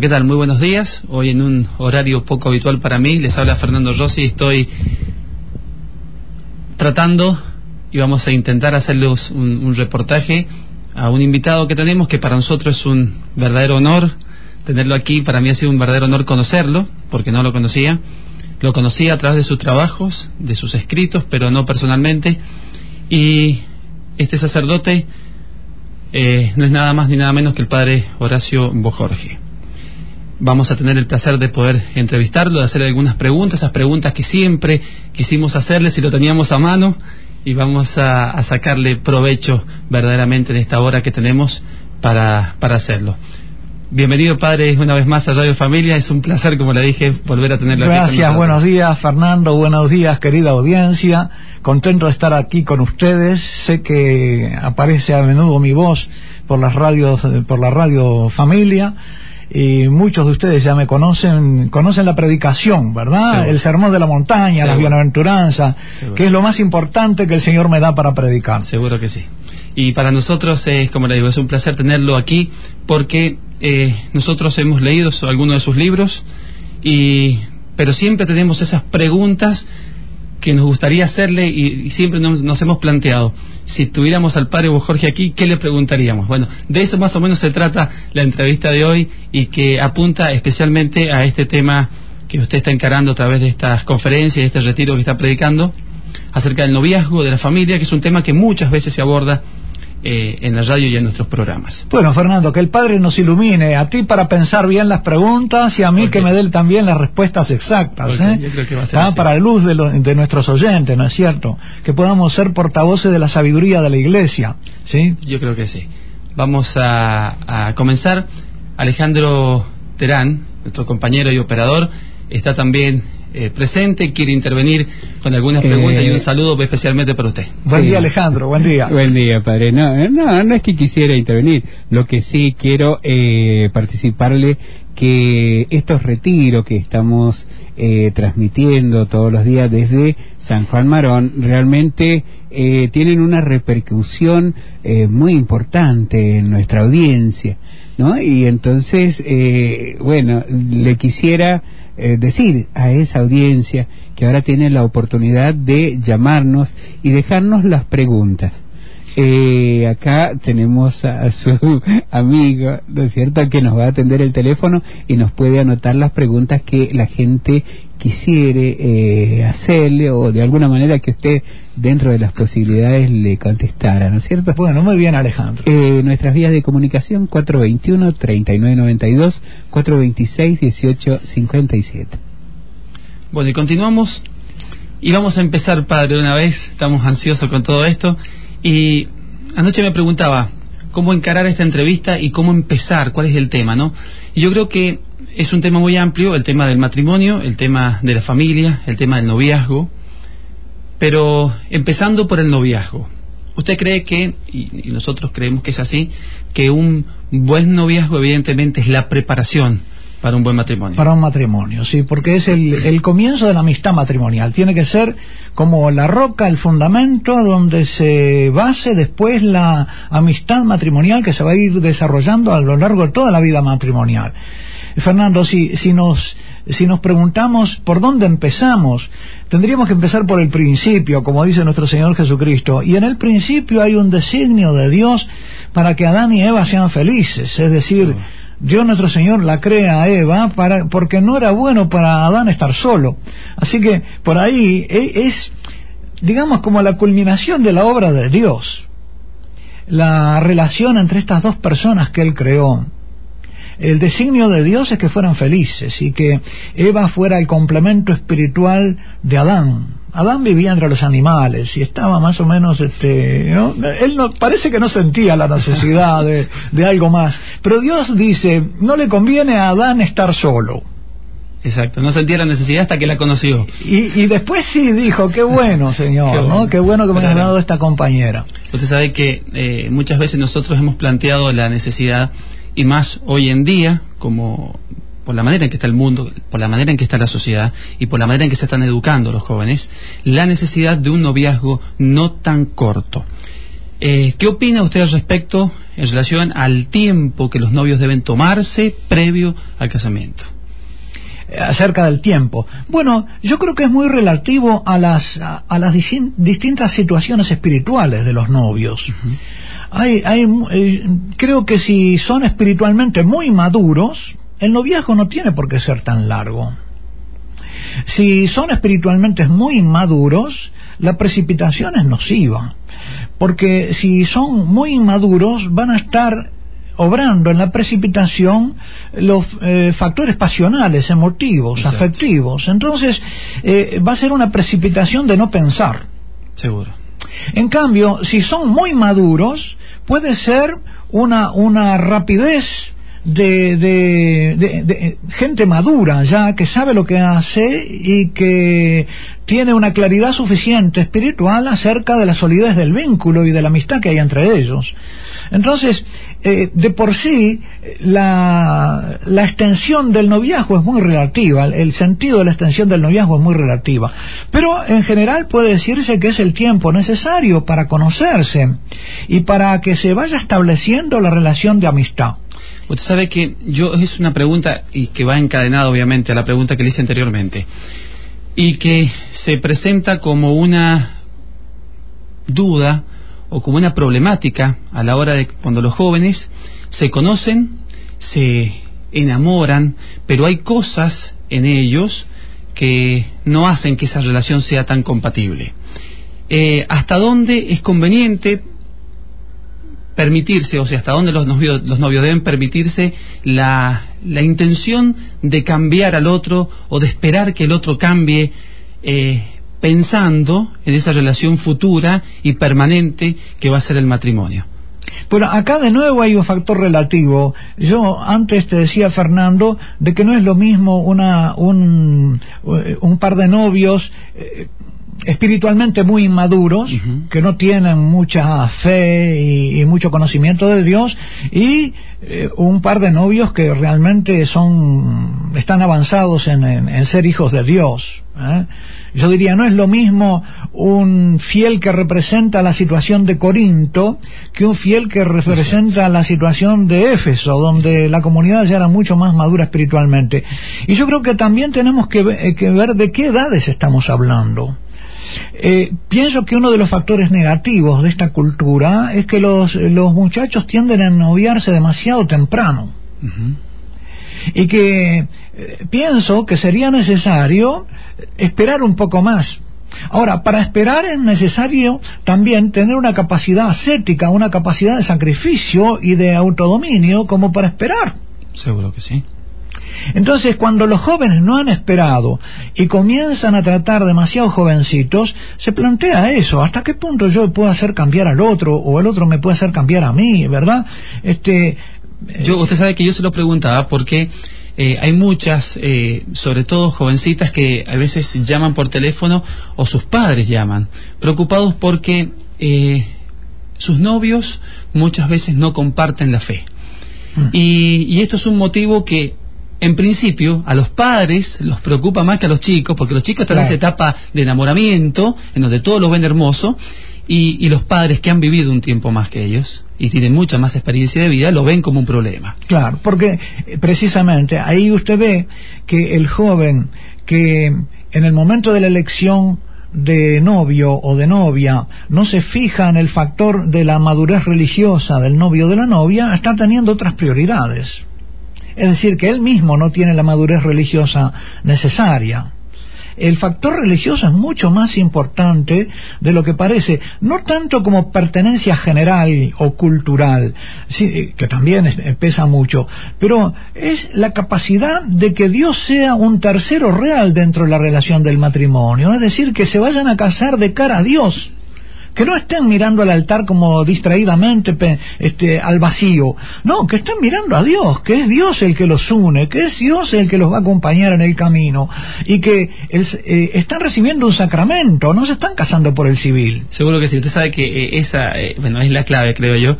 ¿qué tal? Muy buenos días. Hoy en un horario poco habitual para mí, les habla Fernando Rossi. Estoy tratando y vamos a intentar hacerles un, reportaje a un invitado que tenemos que para nosotros es un verdadero honor tenerlo aquí. Para mí ha sido un verdadero honor conocerlo, porque no lo conocía. Lo conocía a través de sus trabajos, de sus escritos, pero no personalmente. Y este sacerdote eh, no es nada más ni nada menos que el padre Horacio Bojorge. Vamos a tener el placer de poder entrevistarlo, de hacerle algunas preguntas, esas preguntas que siempre quisimos hacerle si lo teníamos a mano y vamos a, sacarle provecho verdaderamente en esta hora que tenemos para, para hacerlo. Bienvenido, padre, una vez más a Radio Familia. Es un placer, como le dije, volver a tenerlo aquí. Gracias, buenos días, Fernando. Buenos días, querida audiencia. Contento de estar aquí con ustedes. Sé que aparece a menudo mi voz por las radios, por la Radio Familia. Y muchos de ustedes ya me conocen, conocen la predicación, ¿verdad? El sermón de la montaña, la bienaventuranza, que es lo más importante que el Señor me da para predicar. Seguro que sí. Y para nosotros es, como le digo, es un placer tenerlo aquí porque eh, nosotros hemos leído algunos de sus libros, y, pero siempre tenemos esas preguntas que nos gustaría hacerle y, siempre nos, hemos planteado, si tuviéramos al padre Jorge aquí, ¿qué le preguntaríamos? Bueno, de eso más o menos se trata la entrevista de hoy y que apunta especialmente a este tema que usted está encarando a través de estas conferencias, de este retiro que está predicando, acerca del noviazgo, de la familia, que es un tema que muchas veces se aborda eh, en la radio y en nuestros programas. Bueno, Fernando, que el Padre nos ilumine, a ti para pensar bien las preguntas y a mí que me dé también las respuestas exactas, ¿eh? ah, para la luz de, de, nuestros oyentes, ¿no es cierto? Que podamos ser portavoces de la sabiduría de la Iglesia, ¿sí? Yo creo que sí. Vamos a, a comenzar. Alejandro Terán, nuestro compañero y operador, está también eh, presente, quiere intervenir con algunas preguntas y un eh, saludo especialmente para usted. Buen día Alejandro, buen día. buen día padre. No, eh, no, no es que quisiera intervenir, lo que sí quiero eh, participarle que estos retiros que estamos eh, transmitiendo todos los días desde San Juan Marón realmente eh, tienen una repercusión eh, muy importante en nuestra audiencia, ¿no? Y entonces, bueno, le quisiera eh, decir a esa audiencia que ahora tiene la oportunidad de llamarnos y dejarnos las preguntas. Eh, acá tenemos a, su amigo, ¿no es cierto?, que nos va a atender el teléfono y nos puede anotar las preguntas que la gente quisiere eh, hacerle o de alguna manera que usted dentro de las posibilidades le contestara, ¿no es cierto? Bueno, muy bien Alejandro. Eh, nuestras vías de comunicación 421-3992, 426-1857. Bueno, y continuamos y vamos a empezar, padre, una vez, estamos ansiosos con todo esto. Y anoche me preguntaba cómo encarar esta entrevista y cómo empezar, cuál es el tema, ¿no? Y yo creo que es un tema muy amplio, el tema del matrimonio, el tema de la familia, el tema del noviazgo, pero empezando por el noviazgo. ¿Usted cree que, y nosotros creemos que es así, que un buen noviazgo evidentemente es la preparación para un buen matrimonio. Para un matrimonio, sí, porque es el, el, comienzo de la amistad matrimonial. Tiene que ser como la roca, el fundamento donde se base después la amistad matrimonial que se va a ir desarrollando a lo largo de toda la vida matrimonial. Fernando, si, si, nos, si nos preguntamos por dónde empezamos, tendríamos que empezar por el principio, como dice nuestro Señor Jesucristo. Y en el principio hay un designio de Dios para que Adán y Eva sean felices, es decir, Dios nuestro Señor la crea a Eva para, porque no era bueno para Adán estar solo. Así que por ahí e, es, digamos, como la culminación de la obra de Dios. La relación entre estas dos personas que Él creó. El designio de Dios es que fueran felices y que Eva fuera el complemento espiritual de Adán. Adán vivía entre los animales y estaba más o menos, este, él no, parece que no sentía la necesidad de, de algo más. Pero Dios dice, no le conviene a Adán estar solo. Exacto, no sentía la necesidad hasta que la conoció. Y, y después sí dijo, qué bueno, Señor, qué bueno. ¿no? Qué bueno que me has dado esta compañera. Usted sabe que eh, muchas veces nosotros hemos planteado la necesidad, y más hoy en día, como por la manera en que está el mundo, por la manera en que está la sociedad y por la manera en que se están educando los jóvenes, la necesidad de un noviazgo no tan corto. Eh, ¿Qué opina usted al respecto en relación al tiempo que los novios deben tomarse previo al casamiento? acerca del tiempo. Bueno, yo creo que es muy relativo a las, a, las distintas situaciones espirituales de los novios. hay, hay, eh, creo que si son espiritualmente muy maduros, el noviazgo no tiene por qué ser tan largo. Si son espiritualmente muy maduros, la precipitación es nociva. Porque si son muy inmaduros, van a estar obrando en la precipitación los eh, factores pasionales, emotivos, afectivos. Entonces, eh, va a ser una precipitación de no pensar. Seguro. En cambio, si son muy maduros, puede ser una, una rapidez de, de, gente madura ya que sabe lo que hace y que tiene una claridad suficiente espiritual acerca de la solidez del vínculo y de la amistad que hay entre ellos. Entonces, eh, de por sí, la, la, extensión del noviazgo es muy relativa, el sentido de la extensión del noviazgo es muy relativa. Pero en general puede decirse que es el tiempo necesario para conocerse y para que se vaya estableciendo la relación de amistad. Usted sabe que yo es una pregunta y que va encadenada obviamente a la pregunta que le hice anteriormente y que se presenta como una duda o como una problemática a la hora de cuando los jóvenes se conocen, se enamoran, pero hay cosas en ellos que no hacen que esa relación sea tan compatible. Eh, ¿Hasta dónde es conveniente permitirse, o sea, hasta dónde los novios, deben permitirse la, la intención de cambiar al otro o de esperar que el otro cambie eh, pensando en esa relación futura y permanente que va a ser el matrimonio. Bueno, acá de nuevo hay un factor relativo. Yo antes te decía, Fernando, de que no es lo mismo una, un, un par de novios eh, espiritualmente muy inmaduros, que no tienen mucha fe y, mucho conocimiento de Dios, y eh, un par de novios que realmente son están avanzados en, ser hijos de Dios. ¿eh? Yo diría, no es lo mismo un fiel que representa la situación de Corinto que un fiel que representa la situación de Éfeso, donde la comunidad ya era mucho más madura espiritualmente. Y yo creo que también tenemos que ver de qué edades estamos hablando. Eh, pienso que uno de los factores negativos de esta cultura es que los, los muchachos tienden a noviarse demasiado temprano. Y que eh, pienso que sería necesario esperar un poco más. Ahora, para esperar es necesario también tener una capacidad ascética, una capacidad de sacrificio y de autodominio como para esperar. Seguro que sí. Entonces, cuando los jóvenes no han esperado y comienzan a tratar demasiado jovencitos, se plantea eso, ¿hasta qué punto yo puedo hacer cambiar al otro o el otro me puede hacer cambiar a mí, ¿verdad? Este, yo, usted sabe que yo se lo preguntaba porque eh, hay muchas, eh, sobre todo jovencitas, que a veces llaman por teléfono o sus padres llaman, preocupados porque eh, sus novios muchas veces no comparten la fe. Mm. Y, y, esto es un motivo que en principio, a los padres los preocupa más que a los chicos, porque los chicos están en esa etapa de enamoramiento, en donde todo lo ven hermoso, y, los padres que han vivido un tiempo más que ellos y tienen mucha más experiencia de vida, lo ven como un problema. Claro, porque eh, precisamente ahí usted ve que el joven que en el momento de la elección de novio o de novia no se fija en el factor de la madurez religiosa del novio o de la novia, está teniendo otras prioridades. Es decir, que él mismo no tiene la madurez religiosa necesaria. El factor religioso es mucho más importante de lo que parece, no tanto como pertenencia general o cultural, que también pesa mucho, pero es la capacidad de que Dios sea un tercero real dentro de la relación del matrimonio, es decir, que se vayan a casar de cara a Dios que no estén mirando al altar como distraídamente este, al vacío, no, que estén mirando a Dios, que es Dios el que los une, que es Dios el que los va a acompañar en el camino y que eh, están recibiendo un sacramento, no se están casando por el civil. Seguro que sí, usted sabe que eh, esa, eh, bueno, es la clave, creo yo,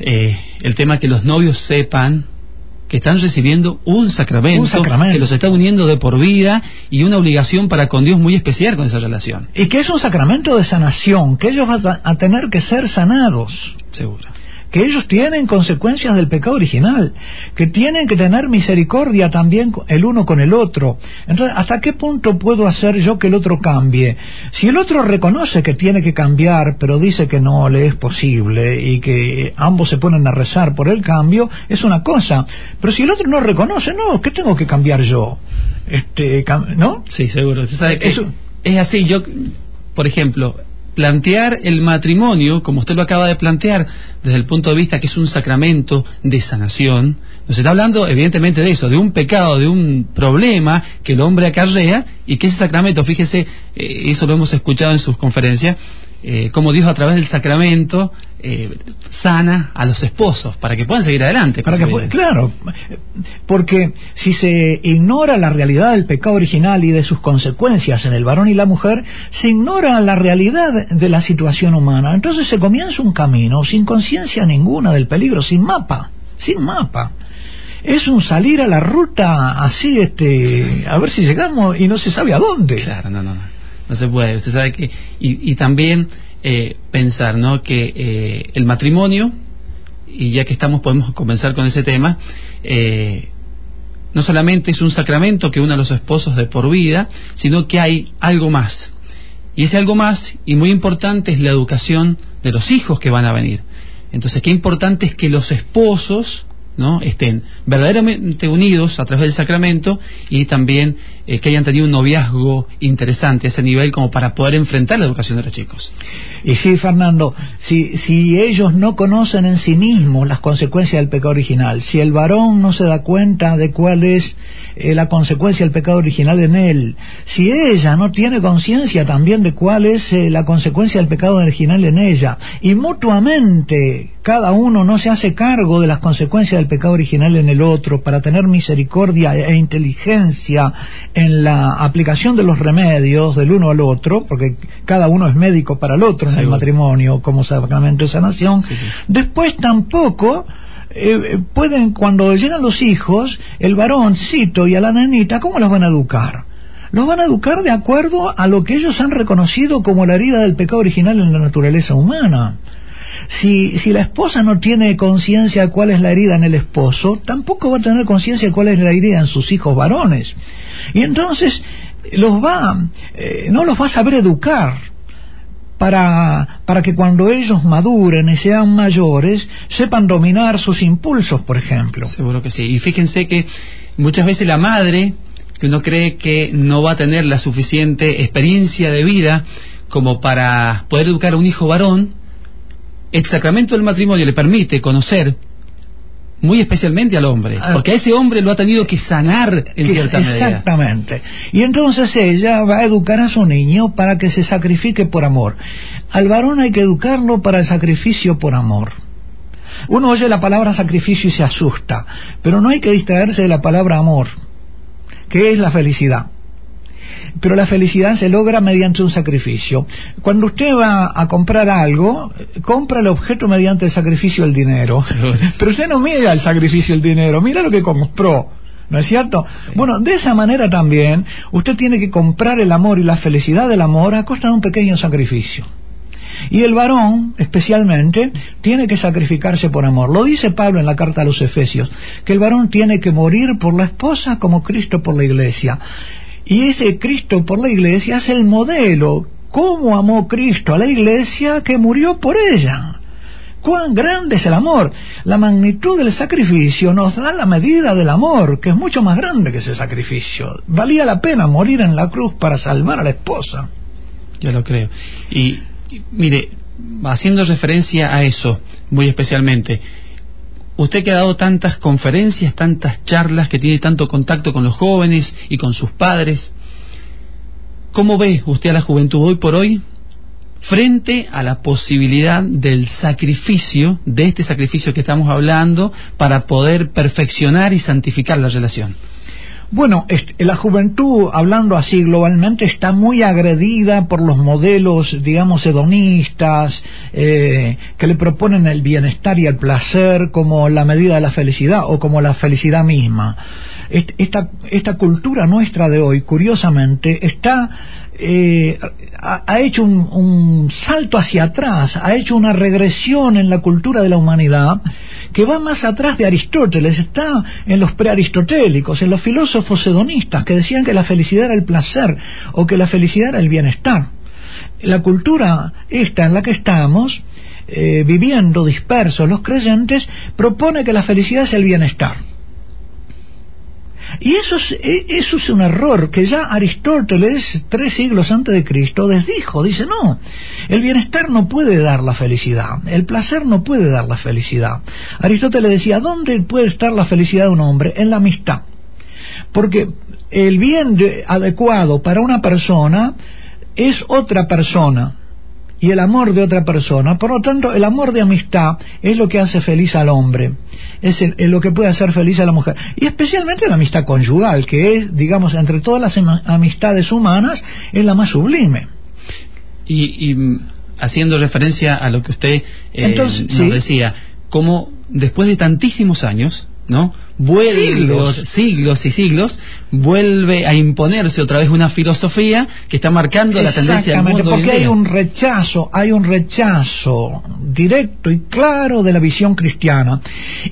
el tema que los novios sepan que están recibiendo un sacramento, Un sacramento. que los está uniendo de por vida y una obligación para con Dios muy especial con esa relación. Y que es un sacramento de sanación, que ellos van a, a tener que ser sanados. Seguro. Que ellos tienen consecuencias del pecado original, que tienen que tener misericordia también el uno con el otro. Entonces, ¿hasta qué punto puedo hacer yo que el otro cambie? Si el otro reconoce que tiene que cambiar, pero dice que no le es posible y que ambos se ponen a rezar por el cambio, es una cosa. Pero si el otro no reconoce, no, ¿qué tengo que cambiar yo? Este, ¿No? Sí, seguro. Sabe que Eso- es así. Yo, por ejemplo, plantear el matrimonio, como usted lo acaba de plantear, desde el punto de vista que es un sacramento de sanación, nos está hablando evidentemente de eso, de un pecado, de un problema que el hombre acarrea y que ese sacramento, fíjese, eh, eso lo hemos escuchado en sus conferencias, eh, como Dios a través del sacramento eh, sana a los esposos para que puedan seguir adelante. Para que su pu- vida. claro, porque si se ignora la realidad del pecado original y de sus consecuencias en el varón y la mujer, se ignora la realidad de la situación humana. Entonces se comienza un camino sin conciencia ninguna del peligro, sin mapa, sin mapa. Es un salir a la ruta así, este, a ver si llegamos y no se sabe a dónde. Claro, no, no, se puede. Usted sabe que. Y, y también eh, pensar, ¿no? Que eh, el matrimonio, y ya que estamos, podemos comenzar con ese tema, eh, no solamente es un sacramento que une a los esposos de por vida, sino que hay algo más. Y ese algo más, y muy importante, es la educación de los hijos que van a venir. Entonces, qué importante es que los esposos ¿no? estén verdaderamente unidos a través del sacramento y también eh, que hayan tenido un noviazgo interesante a ese nivel como para poder enfrentar la educación de los chicos. Y sí, Fernando, si, si ellos no conocen en sí mismos las consecuencias del pecado original, si el varón no se da cuenta de cuál es eh, la consecuencia del pecado original en él, si ella no tiene conciencia también de cuál es eh, la consecuencia del pecado original en ella, y mutuamente cada uno no se hace cargo de las consecuencias del pecado original en el otro para tener misericordia e inteligencia en la aplicación de los remedios del uno al otro, porque cada uno es médico para el otro en el matrimonio como sacramento de sanación, después tampoco eh, pueden, cuando llegan los hijos, el varoncito y a la nenita, ¿cómo los van a educar? Los van a educar de acuerdo a lo que ellos han reconocido como la herida del pecado original en la naturaleza humana. Si, si la esposa no tiene conciencia de cuál es la herida en el esposo, tampoco va a tener conciencia de cuál es la herida en sus hijos varones. Y entonces los va, eh, no los va a saber educar para, para que cuando ellos maduren y sean mayores, sepan dominar sus impulsos, por ejemplo. Seguro que sí. Y fíjense que muchas veces la madre, que uno cree que no va a tener la suficiente experiencia de vida como para poder educar a un hijo varón, el sacramento del matrimonio le permite conocer muy especialmente al hombre, Ah. porque a ese hombre lo ha tenido que sanar en Que- cierta medida. Exactamente. Y entonces ella va a educar a su niño para que se sacrifique por amor. Al varón hay que educarlo para el sacrificio por amor. Uno oye la palabra sacrificio y se asusta, pero no hay que distraerse de la palabra amor, que es la felicidad. Pero la felicidad se logra mediante un sacrificio. Cuando usted va a comprar algo, compra el objeto mediante el sacrificio del dinero. Pero usted no mira el sacrificio del dinero, mira lo que compró. ¿No es cierto? Bueno, de esa manera también usted tiene que comprar el amor y la felicidad del amor a costa de un pequeño sacrificio. Y el varón, especialmente, tiene que sacrificarse por amor. Lo dice Pablo en la carta a los Efesios, que el varón tiene que morir por la esposa como Cristo por la iglesia. Y ese Cristo por la iglesia es el modelo. ¿Cómo amó Cristo a la iglesia que murió por ella? cuán grande es el amor. La magnitud del sacrificio nos da la medida del amor, que es mucho más grande que ese sacrificio. Valía la pena morir en la cruz para salvar a la esposa. Yo lo creo. Y, y, mire, haciendo referencia a eso, muy especialmente, usted que ha dado tantas conferencias, tantas charlas, que tiene tanto contacto con los jóvenes y con sus padres, ¿cómo ve usted a la juventud hoy por hoy frente a la posibilidad del sacrificio, de este sacrificio que estamos hablando, para poder perfeccionar y santificar la relación? Bueno, la juventud, hablando así globalmente, está muy agredida por los modelos, digamos, hedonistas, eh, que le proponen el bienestar y el placer como la medida de la felicidad o como la felicidad misma. Esta cultura nuestra de hoy, curiosamente, está eh, ha, hecho un, salto hacia atrás, ha hecho una regresión en la cultura de la humanidad que va más atrás de Aristóteles, está en los prearistotélicos, en los filósofos hedonistas que decían que la felicidad era el placer o que la felicidad era el bienestar. La cultura esta en la que estamos, eh, viviendo dispersos los creyentes, propone que la felicidad es el bienestar y eso es, e, eso es un error que ya Aristóteles, tres siglos antes de Cristo, desdijo. Dice, no, el bienestar no puede dar la felicidad, el placer no puede dar la felicidad. Aristóteles decía, ¿dónde puede estar la felicidad de un hombre? En la amistad. Porque el bien adecuado para una persona es otra persona y el amor de otra persona. Por lo tanto, el amor de amistad es lo que hace feliz al hombre, es, lo que puede hacer feliz a la mujer. Y especialmente la amistad conyugal, que es, digamos, entre todas las amistades humanas, es la más sublime. Y, mm, haciendo referencia a lo que usted eh, nos decía, como después de tantísimos años, ¿no? Vuelve, siglos. y siglos, vuelve a imponerse otra vez una filosofía que está marcando la tendencia del mundo porque hay un rechazo, hay un rechazo directo y claro de la visión cristiana.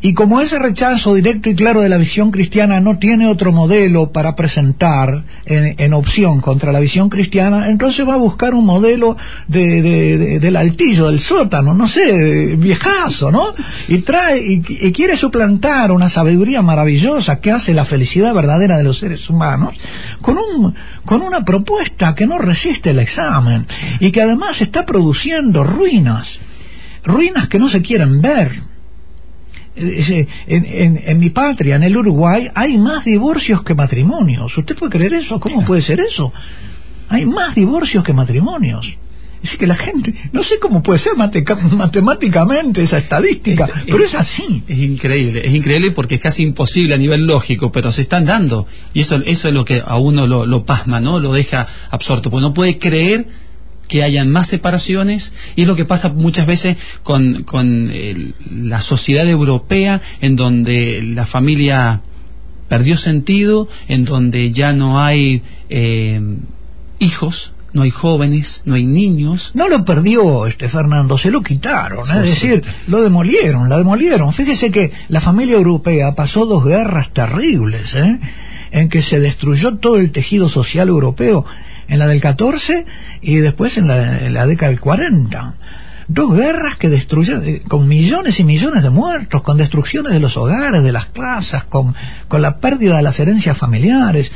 Y como ese rechazo directo y claro de la visión cristiana no tiene otro modelo para presentar en, opción contra la visión cristiana, entonces va a buscar un modelo de, del altillo, del sótano, no sé, viejazo, ¿no? Y trae, y quiere suplantar una sabiduría maravillosa que hace la felicidad verdadera de los seres humanos con, un, con una propuesta que no resiste el examen y que además está produciendo ruinas, ruinas que no se quieren ver. En, en, en, mi patria, en el Uruguay, hay más divorcios que matrimonios. ¿Usted puede creer eso? ¿Cómo puede ser eso? Hay más divorcios que matrimonios. Es que la gente, no sé cómo puede ser matemáticamente esa estadística, pero es así. Es increíble, es increíble porque es casi imposible a nivel lógico, pero se están dando. Y eso, eso es lo que a uno lo, pasma, ¿no? Lo deja absorto, porque no puede creer que hayan más separaciones y es lo que pasa muchas veces con, con la sociedad europea en donde la familia perdió sentido, en donde ya no hay eh, hijos, no hay jóvenes, no hay niños. No lo perdió este Fernando, se lo quitaron, es decir, lo demolieron, la demolieron. Fíjese que la familia europea pasó dos guerras terribles, ¿eh? en que se destruyó todo el tejido social europeo, en la del 14 y después en la, década del 40 dos guerras que destruyeron, eh, con millones y millones de muertos, con destrucciones de los hogares, de las clases, con, con la pérdida de las herencias familiares.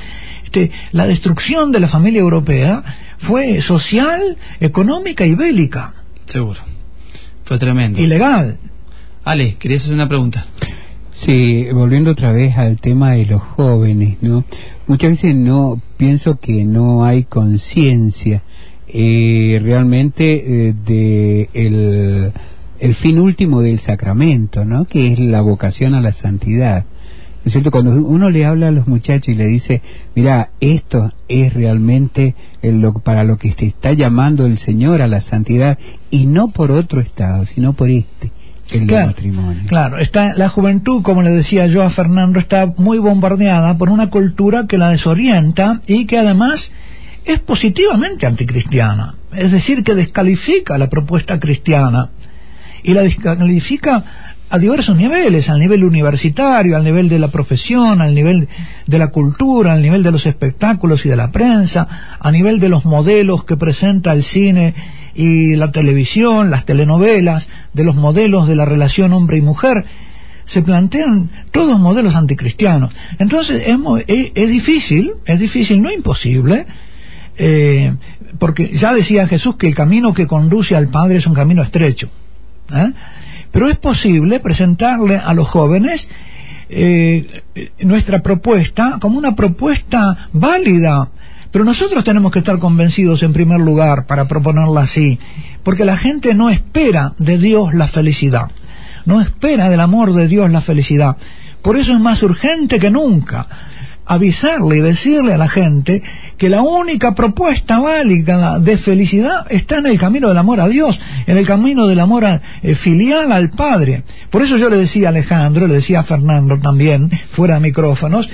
Este, la destrucción de la familia europea fue social, económica y bélica. Seguro. Fue tremendo. Ilegal. Ale, querías hacer una pregunta. Sí, volviendo otra vez al tema de los jóvenes, ¿no? Muchas veces no pienso que no hay conciencia eh, realmente eh, de el, el fin último del sacramento, ¿no? Que es la vocación a la santidad. ¿No es cierto? Cuando uno le habla a los muchachos y le dice, mira, esto es realmente lo, para lo que te está llamando el Señor a la santidad, y no por otro estado, sino por este. El matrimonio. Claro, está, la juventud, como le decía yo a Fernando, está muy bombardeada por una cultura que la desorienta y que además es positivamente anticristiana, es decir, que descalifica la propuesta cristiana y la descalifica a diversos niveles, al nivel universitario, al nivel de la profesión, al nivel de la cultura, al nivel de los espectáculos y de la prensa, a nivel de los modelos que presenta el cine y la televisión, las telenovelas, de los modelos de la relación hombre y mujer, se plantean todos modelos anticristianos. Entonces es, difícil, es difícil, no imposible, eh, porque ya decía Jesús que el camino que conduce al Padre es un camino estrecho. ¿eh? Pero es posible presentarle a los jóvenes eh, nuestra propuesta como una propuesta válida. Pero nosotros tenemos que estar convencidos en primer lugar para proponerla así, porque la gente no espera de Dios la felicidad, no espera del amor de Dios la felicidad. Por eso es más urgente que nunca avisarle y decirle a la gente que la única propuesta válida de felicidad está en el camino del amor a Dios, en el camino del amor eh, filial al Padre. Por eso yo le decía a Alejandro, le decía a Fernando también, fuera de micrófonos,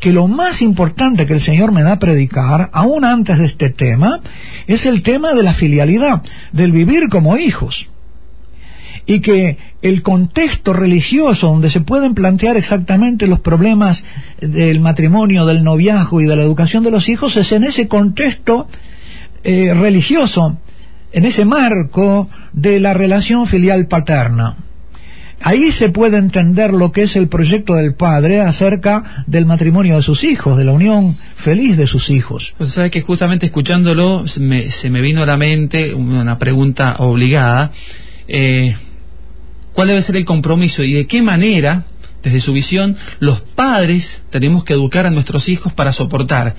que lo más importante que el Señor me da a predicar, aún antes de este tema, es el tema de la filialidad, del vivir como hijos y que el contexto religioso donde se pueden plantear exactamente los problemas del matrimonio, del noviazgo y de la educación de los hijos es en ese contexto eh, religioso, en ese marco de la relación filial paterna. Ahí se puede entender lo que es el proyecto del padre acerca del matrimonio de sus hijos, de la unión feliz de sus hijos. Pues que justamente escuchándolo se me, se me vino a la mente una pregunta obligada. Eh, cuál debe ser el compromiso y de qué manera, desde su visión, los padres tenemos que educar a nuestros hijos para soportar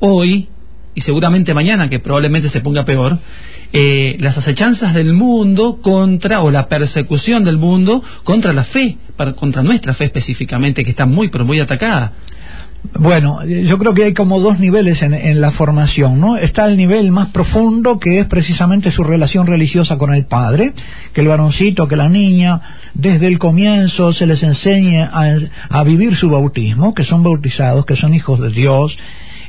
hoy y seguramente mañana, que probablemente se ponga peor, eh, las acechanzas del mundo contra, o la persecución del mundo contra la fe, para, contra nuestra fe específicamente, que está muy, pero muy atacada. Bueno, yo creo que hay como dos niveles en, la formación, ¿no? Está el nivel más profundo, que es precisamente su relación religiosa con el padre, que el varoncito, que la niña, desde el comienzo se les enseñe a, a vivir su bautismo, que son bautizados, que son hijos de Dios,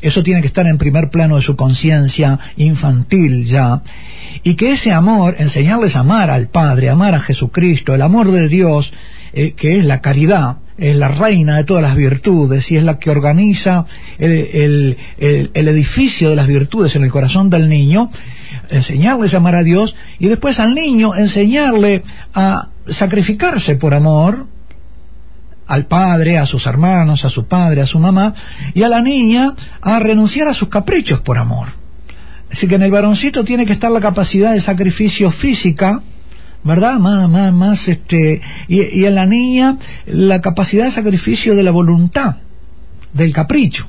eso tiene que estar en primer plano de su conciencia infantil ya, y que ese amor, enseñarles a amar al Padre, amar a Jesucristo, el amor de Dios, eh, que es la caridad, es la reina de todas las virtudes y es la que organiza el, edificio de las virtudes en el corazón del niño, enseñarles a amar a Dios y después al niño enseñarle a sacrificarse por amor al padre, a sus hermanos, a su padre, a su mamá, y a la niña a renunciar a sus caprichos por amor. Así que en el varoncito tiene que estar la capacidad de sacrificio física, ¿verdad? Más, más, más, este, y, en la niña la capacidad de sacrificio de la voluntad, del capricho.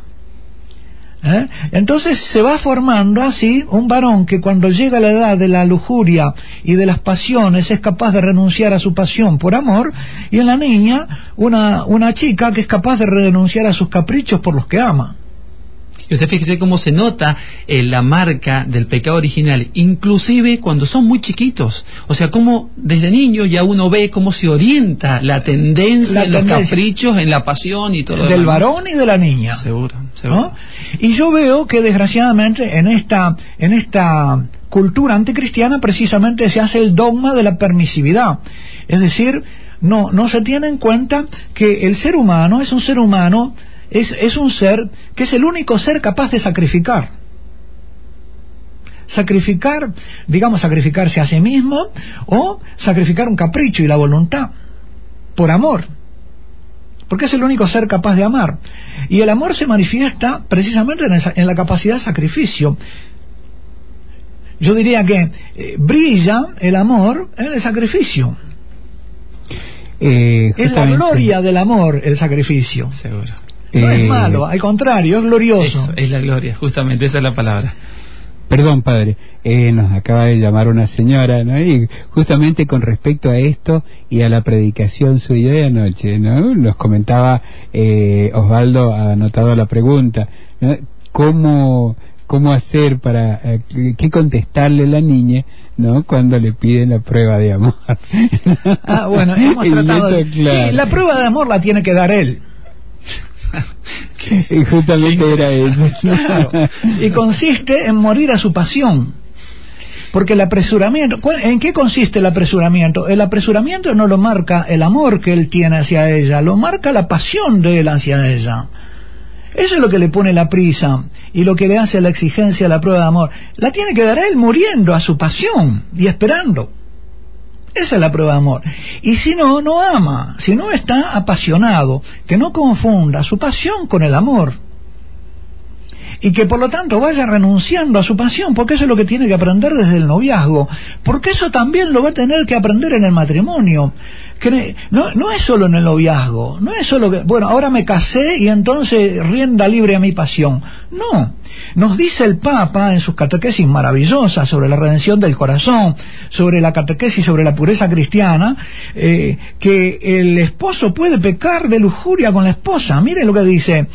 ¿Eh? Entonces se va formando así un varón que cuando llega a la edad de la lujuria y de las pasiones es capaz de renunciar a su pasión por amor, y en la niña una, una chica que es capaz de renunciar a sus caprichos por los que ama. Y usted fíjese cómo se nota eh, la marca del pecado original, inclusive cuando son muy chiquitos. O sea, cómo desde niño ya uno ve cómo se orienta la tendencia en los caprichos, en la pasión y todo. Del varón y de la niña. Seguro, seguro. Y yo veo que desgraciadamente en esta, en esta cultura anticristiana precisamente se hace el dogma de la permisividad. Es decir, no, no se tiene en cuenta que el ser humano es un ser humano es, un ser que es el único ser capaz de sacrificar. Sacrificar, digamos, sacrificarse a sí mismo o sacrificar un capricho y la voluntad por amor. Porque es el único ser capaz de amar. Y el amor se manifiesta precisamente en, la capacidad de sacrificio. Yo diría que eh, brilla el amor en el sacrificio. Eh, es la gloria del amor el sacrificio. Seguro. No es eh, malo, al contrario, es glorioso. es la gloria, justamente, esa es la palabra. Perdón, padre, eh, nos acaba de llamar una señora, ¿no? Y justamente con respecto a esto y a la predicación suya de anoche, ¿no? Nos comentaba eh, Osvaldo, ha anotado la pregunta, ¿no? ¿Cómo, cómo hacer para, eh, qué contestarle a la niña, ¿no? Cuando le piden la prueba de amor. ah, bueno, hemos tratado de... sí, la prueba de amor la tiene que dar él. Y justamente era eso. Y consiste en morir a su pasión. Porque el apresuramiento, ¿en qué consiste el apresuramiento? El apresuramiento no lo marca el amor que él tiene hacia ella, lo marca la pasión de él hacia ella. Eso es lo que le pone la prisa y lo que le hace la exigencia, la prueba de amor. La tiene que dar él muriendo a su pasión y esperando. Esa es la prueba de amor. Y si no, no ama. Si no está apasionado, que no confunda su pasión con el amor. Y que por lo tanto vaya renunciando a su pasión, porque eso es lo que tiene que aprender desde el noviazgo. Porque eso también lo va a tener que aprender en el matrimonio no, no es solo en el noviazgo, no es solo que, bueno, ahora me casé y entonces rienda libre a mi pasión. No, nos dice el Papa en sus catequesis maravillosas sobre la redención del corazón, sobre la catequesis sobre la pureza cristiana, eh, que el esposo puede pecar de lujuria con la esposa. Mire lo que dice,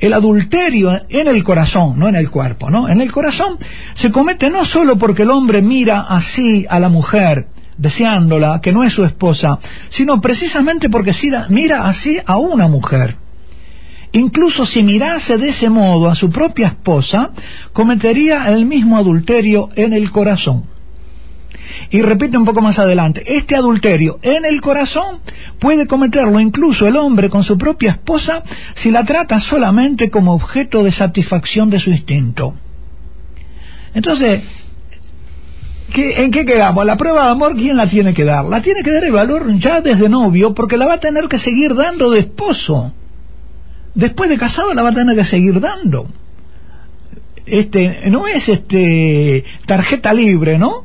el adulterio en el corazón, no en el cuerpo, ¿no? En el corazón se comete no solo porque el hombre mira así a la mujer, deseándola, que no es su esposa, sino precisamente porque mira así a una mujer. Incluso si mirase de ese modo a su propia esposa, cometería el mismo adulterio en el corazón. Y repite un poco más adelante, este adulterio en el corazón puede cometerlo incluso el hombre con su propia esposa si la trata solamente como objeto de satisfacción de su instinto. Entonces, ¿en qué quedamos? La prueba de amor, ¿quién la tiene que dar? La tiene que dar el valor ya desde novio porque la va a tener que seguir dando de esposo. Después de casado la va a tener que seguir dando. Este, no es este tarjeta libre, ¿no?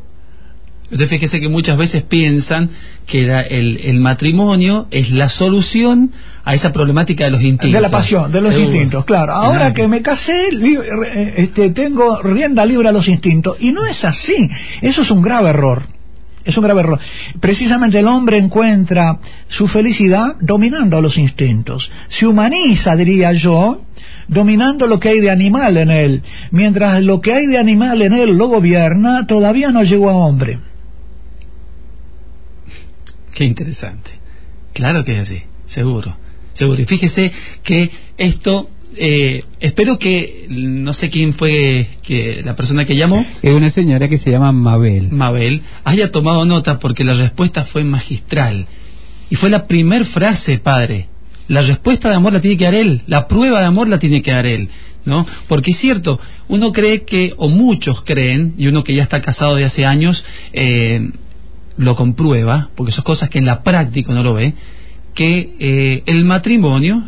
Usted fíjese que muchas veces piensan que el, matrimonio es la solución a esa problemática de los instintos. De la pasión, de los instintos, claro. Ahora que me casé, eh, este, tengo rienda libre a los instintos. Y no es así. Eso es un grave error. Es un grave error. Precisamente el hombre encuentra su felicidad dominando a los instintos. Se humaniza, diría yo, dominando lo que hay de animal en él. Mientras lo que hay de animal en él lo gobierna, todavía no llegó a hombre. Qué interesante. Claro que es así, seguro, seguro. Y fíjese que esto, eh, espero que, no sé quién fue que la persona que llamó. Es una señora que se llama Mabel. Mabel, haya tomado nota porque la respuesta fue magistral. Y fue la primer frase, padre. La respuesta de amor la tiene que dar él, la prueba de amor la tiene que dar él. ¿no? Porque es cierto, uno cree que, o muchos creen, y uno que ya está casado de hace años, eh, lo comprueba, porque son cosas que en la práctica no lo ve, que eh, el matrimonio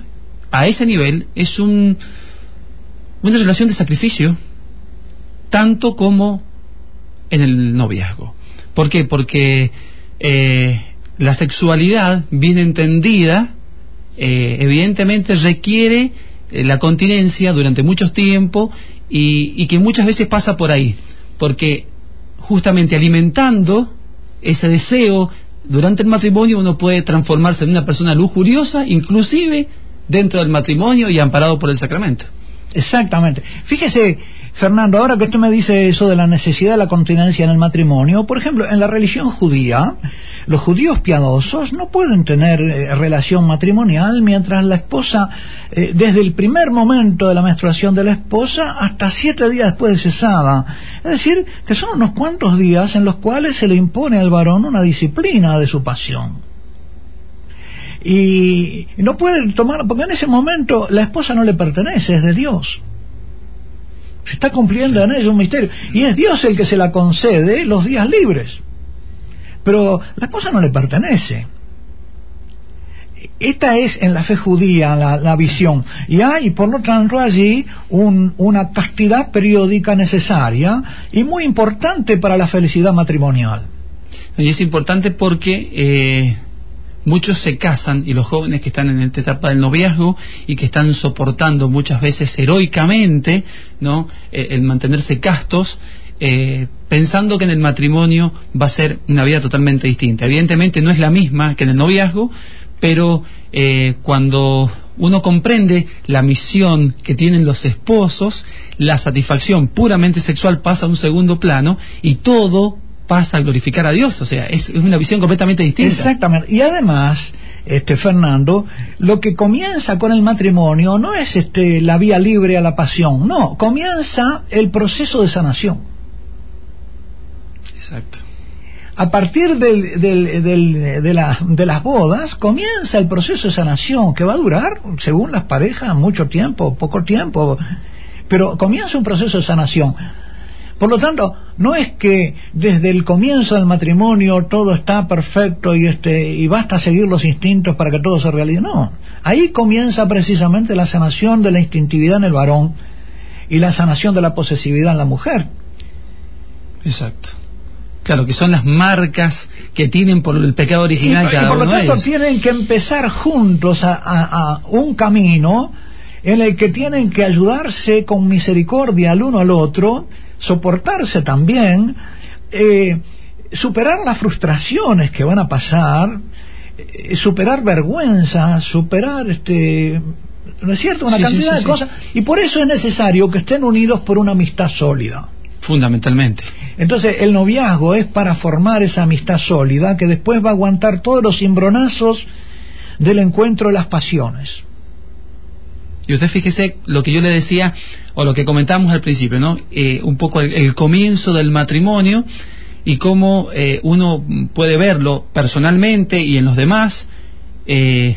a ese nivel es un, una relación de sacrificio, tanto como en el noviazgo. ¿Por qué? Porque eh, la sexualidad, bien entendida, eh, evidentemente requiere la continencia durante mucho tiempo y, y que muchas veces pasa por ahí, porque justamente alimentando ese deseo durante el matrimonio uno puede transformarse en una persona lujuriosa, inclusive dentro del matrimonio y amparado por el sacramento. Exactamente. Fíjese, Fernando, ahora que usted me dice eso de la necesidad de la continencia en el matrimonio, por ejemplo, en la religión judía, los judíos piadosos no pueden tener eh, relación matrimonial mientras la esposa, eh, desde el primer momento de la menstruación de la esposa hasta siete días después de cesada. Es decir, que son unos cuantos días en los cuales se le impone al varón una disciplina de su pasión y no pueden tomar porque en ese momento la esposa no le pertenece, es de Dios se está cumpliendo en ella un misterio. Y es Dios el que se la concede los días libres. Pero la esposa no le pertenece. Esta es en la fe judía la, visión. Y hay, por lo tanto, allí una castidad periódica necesaria y muy importante para la felicidad matrimonial. Y es importante porque eh, muchos se casan y los jóvenes que están en esta etapa del noviazgo y que están soportando muchas veces heroicamente no eh, el mantenerse castos eh, pensando que en el matrimonio va a ser una vida totalmente distinta. Evidentemente no es la misma que en el noviazgo pero eh, cuando uno comprende la misión que tienen los esposos, la satisfacción puramente sexual pasa a un segundo plano y todo pasa a glorificar a Dios. O sea, es, una visión completamente distinta. Exactamente. Y además, este Fernando, lo que comienza con el matrimonio no es este la vía libre a la pasión, no, comienza el proceso de sanación. Exacto. A partir del, del, del, de, la, de las bodas comienza el proceso de sanación que va a durar, según las parejas, mucho tiempo, poco tiempo, pero comienza un proceso de sanación. Por lo tanto, no es que desde el comienzo del matrimonio todo está perfecto y este y basta seguir los instintos para que todo se realice. No, ahí comienza precisamente la sanación de la instintividad en el varón y la sanación de la posesividad en la mujer. Exacto. Claro, que son las marcas que tienen por el pecado original y, por lo tanto tienen que empezar juntos a un camino en el que tienen que ayudarse con misericordia al uno al otro soportarse también, eh, superar las frustraciones que van a pasar, eh, superar vergüenza, superar este ¿no es cierto? Una cantidad de cosas. Y por eso es necesario que estén unidos por una amistad sólida. Fundamentalmente. Entonces, el noviazgo es para formar esa amistad sólida que después va a aguantar todos los cimbronazos del encuentro de las pasiones. Y usted fíjese lo que yo le decía, o lo que comentamos al principio, ¿no? Eh, un poco el, comienzo del matrimonio y cómo eh, uno puede verlo personalmente y en los demás, eh,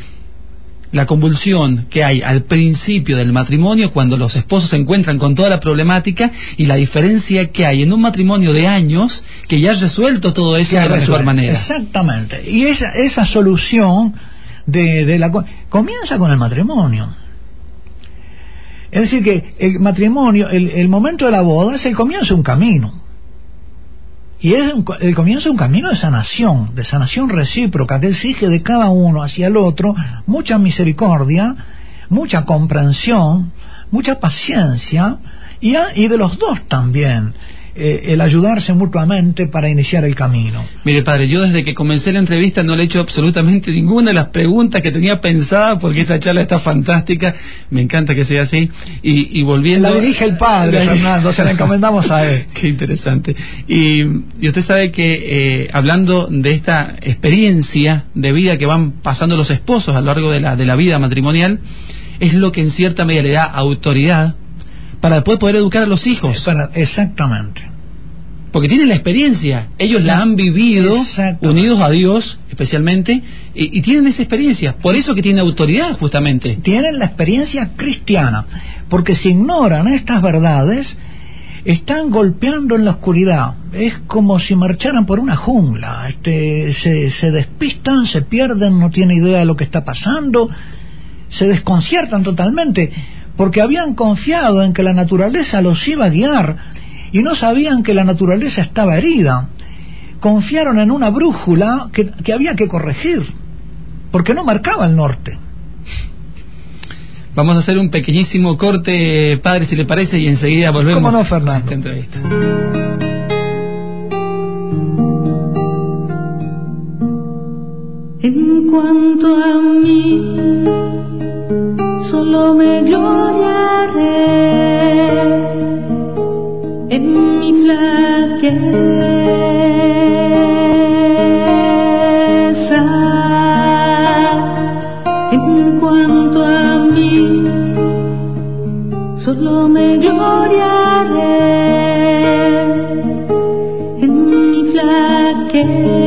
la convulsión que hay al principio del matrimonio cuando los esposos se encuentran con toda la problemática y la diferencia que hay en un matrimonio de años que ya ha resuelto todo eso de la mejor manera. Exactamente. Y esa, esa solución de, de la comienza con el matrimonio. Es decir, que el matrimonio, el, momento de la boda es el comienzo de un camino. Y es el comienzo de un camino de sanación, de sanación recíproca, que exige de cada uno hacia el otro mucha misericordia, mucha comprensión, mucha paciencia y, y de los dos también. Eh, el ayudarse mutuamente para iniciar el camino. Mire, padre, yo desde que comencé la entrevista no le he hecho absolutamente ninguna de las preguntas que tenía pensada porque esta charla está fantástica, me encanta que sea así. Y, volviendo. La dirige el padre, Fernando, se la encomendamos a él. Qué interesante. Y, usted sabe que eh, hablando de esta experiencia de vida que van pasando los esposos a lo largo de la, de la vida matrimonial, es lo que en cierta medida le da autoridad para después poder educar a los hijos. exactamente. Porque tienen la experiencia, ellos la han vivido unidos a Dios especialmente y, tienen esa experiencia, por eso que tienen autoridad justamente. Tienen la experiencia cristiana, porque si ignoran estas verdades, están golpeando en la oscuridad. Es como si marcharan por una jungla. Este, se, se despistan, se pierden, no tienen idea de lo que está pasando, se desconciertan totalmente porque habían confiado en que la naturaleza los iba a guiar y no sabían que la naturaleza estaba herida. Confiaron en una brújula que, había que corregir, porque no marcaba el norte. Vamos a hacer un pequeñísimo corte, padre, si le parece, y enseguida volvemos ¿Cómo no, Fernando? a esta entrevista. En cuanto a mí solo me gloriaré en mi flaqueza. En cuanto a mí, solo me gloriaré en mi flaqueza.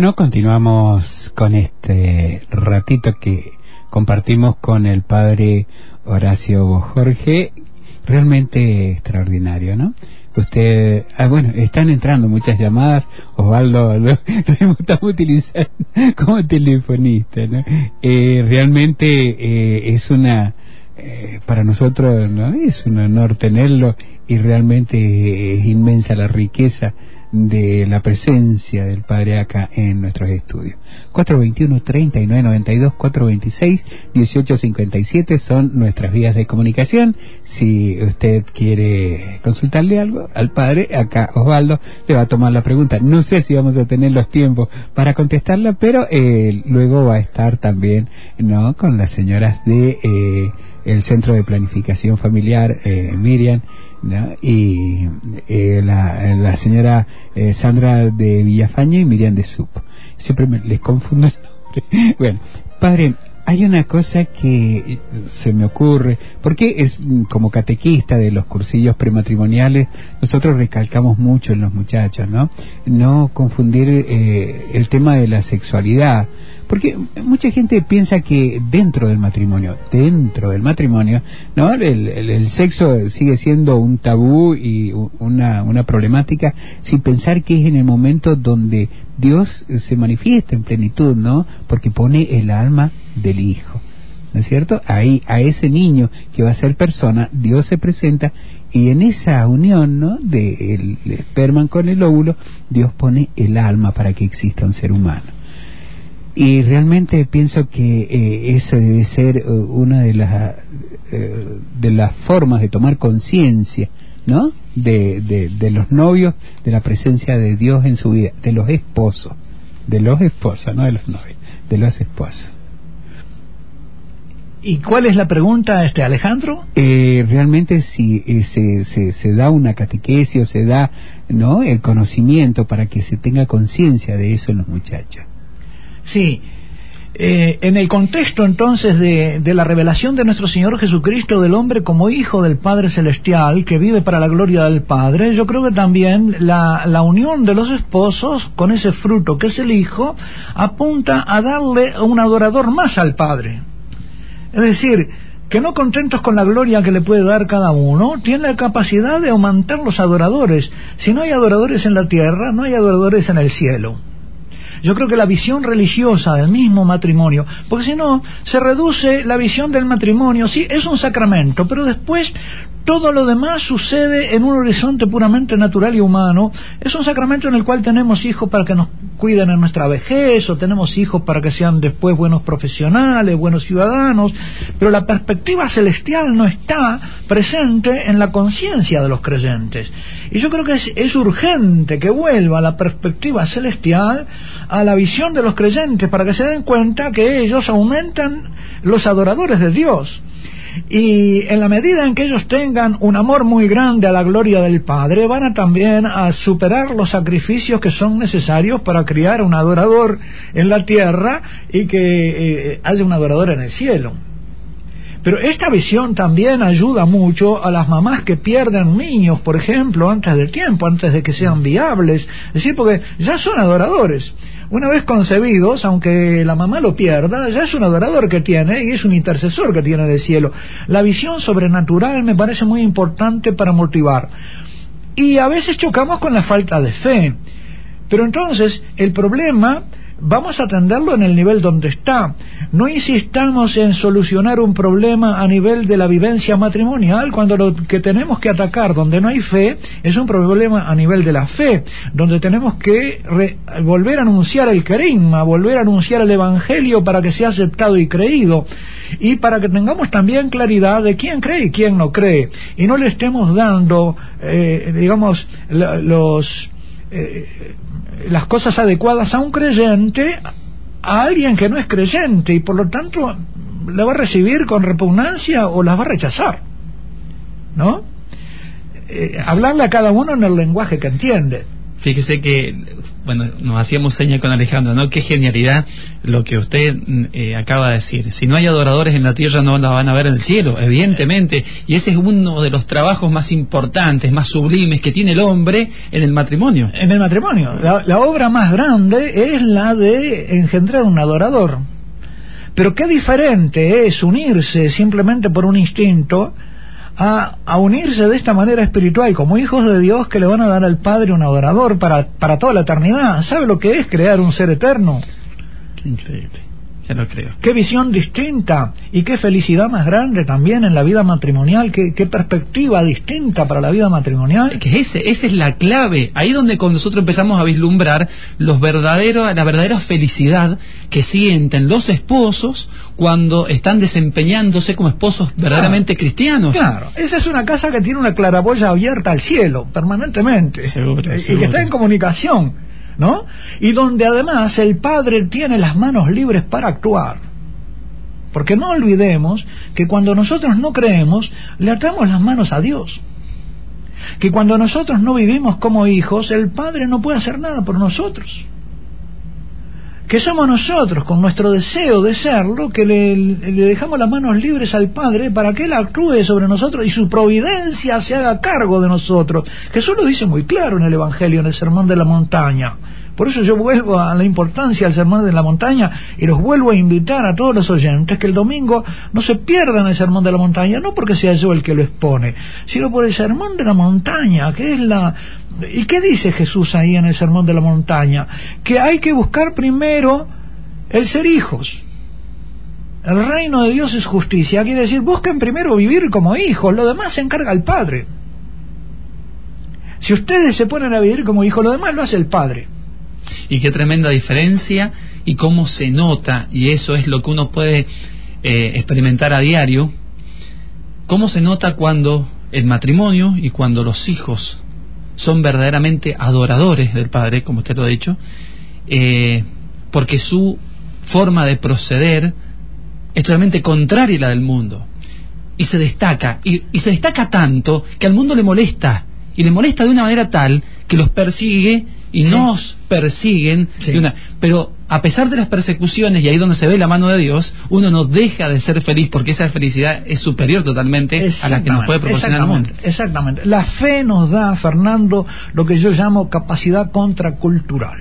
Bueno, continuamos con este ratito que compartimos con el padre Horacio Jorge, realmente extraordinario, ¿no? Usted, ah, bueno, están entrando muchas llamadas, Osvaldo, lo, estamos utilizando como telefonista, ¿no? Eh, realmente eh, es una eh, para nosotros ¿no? es un honor tenerlo y realmente es inmensa la riqueza de la presencia del Padre acá en nuestros estudios. 421-3992, 426-1857 son nuestras vías de comunicación. Si usted quiere consultarle algo al Padre, acá Osvaldo le va a tomar la pregunta. No sé si vamos a tener los tiempos para contestarla, pero eh, luego va a estar también no con las señoras de eh, el Centro de Planificación Familiar, eh, Miriam y eh, la, la, señora eh, Sandra de Villafaña y Miriam de Sup. Siempre me, les confundo el nombre. bueno, padre, hay una cosa que se me ocurre, porque es mm, como catequista de los cursillos prematrimoniales, nosotros recalcamos mucho en los muchachos, ¿no? No confundir eh, el tema de la sexualidad porque mucha gente piensa que dentro del matrimonio, dentro del matrimonio, ¿no? El, sexo sigue siendo un tabú y una, una problemática sin pensar que es en el momento donde Dios se manifiesta en plenitud, ¿no? Porque pone el alma del hijo. ¿no es cierto? Ahí, a ese niño que va a ser persona, Dios se presenta y en esa unión, ¿no? De el esperma con el óvulo, Dios pone el alma para que exista un ser humano. Y realmente pienso que eh, eso debe ser eh, una de las, eh, de las formas de tomar conciencia, ¿no? De, de, los novios, de la presencia de Dios en su vida, de los esposos, de los esposos, no de los novios, de los esposos. ¿Y cuál es la pregunta, este Alejandro? realmente si se, se, se, da una catequesis o se da no el conocimiento para que se tenga conciencia de eso en los muchachos. Sí. Eh, en el contexto entonces de, la revelación de nuestro Señor Jesucristo del hombre como hijo del Padre Celestial que vive para la gloria del Padre, yo creo que también la, la unión de los esposos con ese fruto que es el Hijo apunta a darle un adorador más al Padre. Es decir, que no contentos con la gloria que le puede dar cada uno, tiene la capacidad de aumentar los adoradores. Si no hay adoradores en la tierra, no hay adoradores en el cielo. Yo creo que la visión religiosa del mismo matrimonio, porque si no, se reduce la visión del matrimonio, sí, es un sacramento, pero después todo lo demás sucede en un horizonte puramente natural y humano. Es un sacramento en el cual tenemos hijos para que nos cuiden en nuestra vejez, o tenemos hijos para que sean después buenos profesionales, buenos ciudadanos, pero la perspectiva celestial no está presente en la conciencia de los creyentes. Y yo creo que es, urgente que vuelva la perspectiva celestial a la visión de los creyentes para que se den cuenta que ellos aumentan los adoradores de Dios y en la medida en que ellos tengan un amor muy grande a la gloria del Padre, van a también a superar los sacrificios que son necesarios para criar un adorador en la tierra y que eh, haya un adorador en el cielo. Pero esta visión también ayuda mucho a las mamás que pierden niños, por ejemplo, antes del tiempo, antes de que sean viables. Es decir, porque ya son adoradores. Una vez concebidos, aunque la mamá lo pierda, ya es un adorador que tiene y es un intercesor que tiene del cielo. La visión sobrenatural me parece muy importante para motivar. Y a veces chocamos con la falta de fe. Pero entonces el problema vamos a atenderlo en el nivel donde está. No insistamos en solucionar un problema a nivel de la vivencia matrimonial cuando lo que tenemos que atacar donde no hay fe es un problema a nivel de la fe, donde tenemos que volver a anunciar el carisma, volver a anunciar el evangelio para que sea aceptado y creído y para que tengamos también claridad de quién cree y quién no cree y no le estemos dando, eh, digamos, los eh, las cosas adecuadas a un creyente a alguien que no es creyente y por lo tanto la va a recibir con repugnancia o las va a rechazar. ¿No? Eh, hablarle a cada uno en el lenguaje que entiende. Fíjese que, bueno, nos hacíamos seña con Alejandro, ¿no? Qué genialidad lo que usted eh, acaba de decir. Si no hay adoradores en la tierra, no la van a ver en el cielo, evidentemente. Y ese es uno de los trabajos más importantes, más sublimes que tiene el hombre en el matrimonio. En el matrimonio. La, la obra más grande es la de engendrar un adorador. Pero qué diferente es unirse simplemente por un instinto a, unirse de esta manera espiritual como hijos de Dios que le van a dar al Padre un adorador para, para toda la eternidad. ¿Sabe lo que es crear un ser eterno? Qué increíble. Lo creo. Qué visión distinta y qué felicidad más grande también en la vida matrimonial, qué, qué perspectiva distinta para la vida matrimonial. que ese, esa es la clave. Ahí donde con nosotros empezamos a vislumbrar los verdaderos, la verdadera felicidad que sienten los esposos cuando están desempeñándose como esposos verdaderamente cristianos. Claro, esa es una casa que tiene una claraboya abierta al cielo permanentemente Seguro, y seguro. que está en comunicación, ¿no? Y donde además el padre tiene las manos libres para actuar. Porque no olvidemos que cuando nosotros no creemos, le atamos las manos a Dios. Que cuando nosotros no vivimos como hijos, el Padre no puede hacer nada por nosotros. Que somos nosotros, con nuestro deseo de serlo, que le, dejamos las manos libres al Padre para que Él actúe sobre nosotros y su providencia se haga cargo de nosotros. Jesús lo dice muy claro en el Evangelio, en el Sermón de la Montaña. Por eso yo vuelvo a la importancia del Sermón de la Montaña y los vuelvo a invitar a todos los oyentes que el domingo no se pierdan el Sermón de la Montaña, no porque sea yo el que lo expone, sino por el Sermón de la Montaña, que es la... ¿Y qué dice Jesús ahí en el Sermón de la Montaña? Que hay que buscar primero el ser hijos. El reino de Dios es justicia, quiere decir, busquen primero vivir como hijos, lo demás se encarga el Padre. Si ustedes se ponen a vivir como hijos, lo demás lo hace el Padre. Y qué tremenda diferencia y cómo se nota, y eso es lo que uno puede eh, experimentar a diario, cómo se nota cuando el matrimonio y cuando los hijos son verdaderamente adoradores del Padre, como usted lo ha dicho, eh, porque su forma de proceder es totalmente contraria a la del mundo. Y se destaca, y, y se destaca tanto que al mundo le molesta, y le molesta de una manera tal que los persigue y Sí. nos persiguen Sí. de una pero a pesar de las persecuciones y ahí donde se ve la mano de Dios uno no deja de ser feliz porque esa felicidad es superior totalmente a la que nos puede proporcionar el mundo Exactamente, exactamente. La fe nos da, Fernando, lo que yo llamo capacidad contracultural.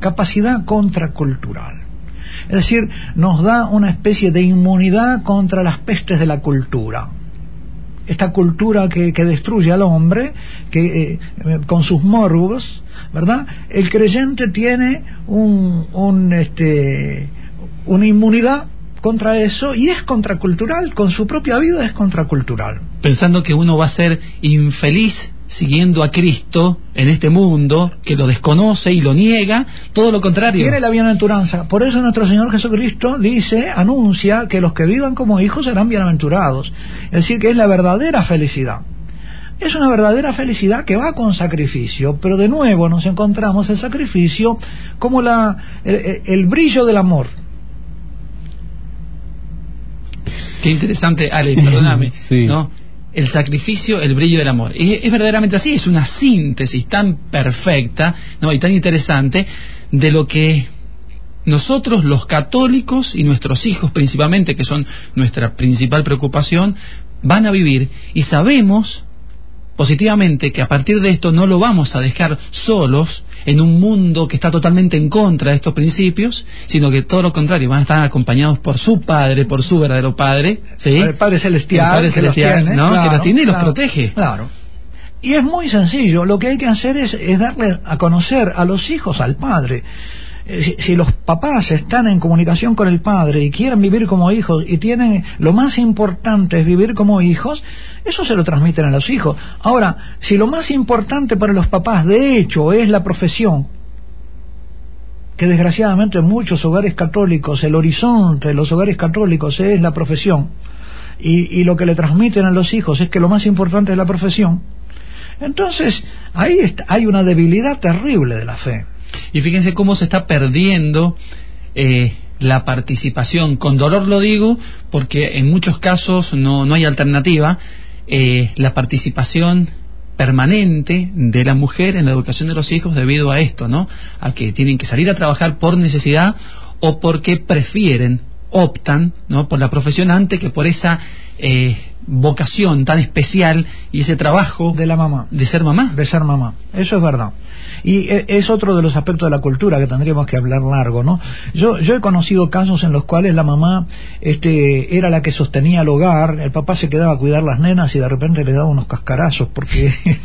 Capacidad contracultural. Es decir, nos da una especie de inmunidad contra las pestes de la cultura. Esta cultura que, que destruye al hombre, que eh, eh, con sus morbos, ¿verdad? El creyente tiene un, un, este, una inmunidad contra eso y es contracultural, con su propia vida es contracultural. pensando que uno va a ser infeliz siguiendo a Cristo en este mundo que lo desconoce y lo niega todo lo contrario Tiene la bienaventuranza. Por eso nuestro Señor Jesucristo dice, anuncia que los que vivan como hijos serán bienaventurados. Es decir, que es la verdadera felicidad. Es una verdadera felicidad que va con sacrificio, pero de nuevo nos encontramos el sacrificio como la, el, el brillo del amor. Qué interesante, Ale, perdóname. Sí. ¿no? El sacrificio, el brillo del amor. Y es verdaderamente así, es una síntesis tan perfecta ¿no? y tan interesante de lo que nosotros los católicos y nuestros hijos principalmente, que son nuestra principal preocupación, van a vivir y sabemos positivamente que a partir de esto no lo vamos a dejar solos en un mundo que está totalmente en contra de estos principios, sino que todo lo contrario, van a estar acompañados por su Padre, por su verdadero Padre, ¿sí? El Padre Celestial, El Padre que los Celestial, tiene, ¿no? claro, que los tiene y los claro, protege. Claro. Y es muy sencillo, lo que hay que hacer es, es darle a conocer a los hijos al Padre. Eh, Si, los papás están en comunicación con el Padre y quieren vivir como hijos y tienen lo más importante es vivir como hijos, eso se lo transmiten a los hijos. Ahora, si lo más importante para los papás de hecho es la profesión, que desgraciadamente en muchos hogares católicos, el horizonte de los hogares católicos es la profesión, y, y lo que le transmiten a los hijos es que lo más importante es la profesión, entonces ahí está- hay una debilidad terrible de la fe. Y fíjense cómo se está perdiendo eh, la participación. Con dolor lo digo, porque en muchos casos no, no hay alternativa. eh, la participación permanente de la mujer en la educación de los hijos debido a esto, ¿no? A que tienen que salir a trabajar por necesidad o porque prefieren, optan, ¿no? Por la profesión antes que por esa eh, vocación tan especial y ese trabajo de la mamá. De ser mamá. De ser mamá. Eso es verdad. Y eh, es otro de los aspectos de la cultura que tendríamos que hablar largo, ¿no? Yo, yo he conocido casos en los cuales la mamá este, era la que sostenía el hogar, el papá se quedaba a cuidar las nenas y de repente le daba unos cascarazos porque...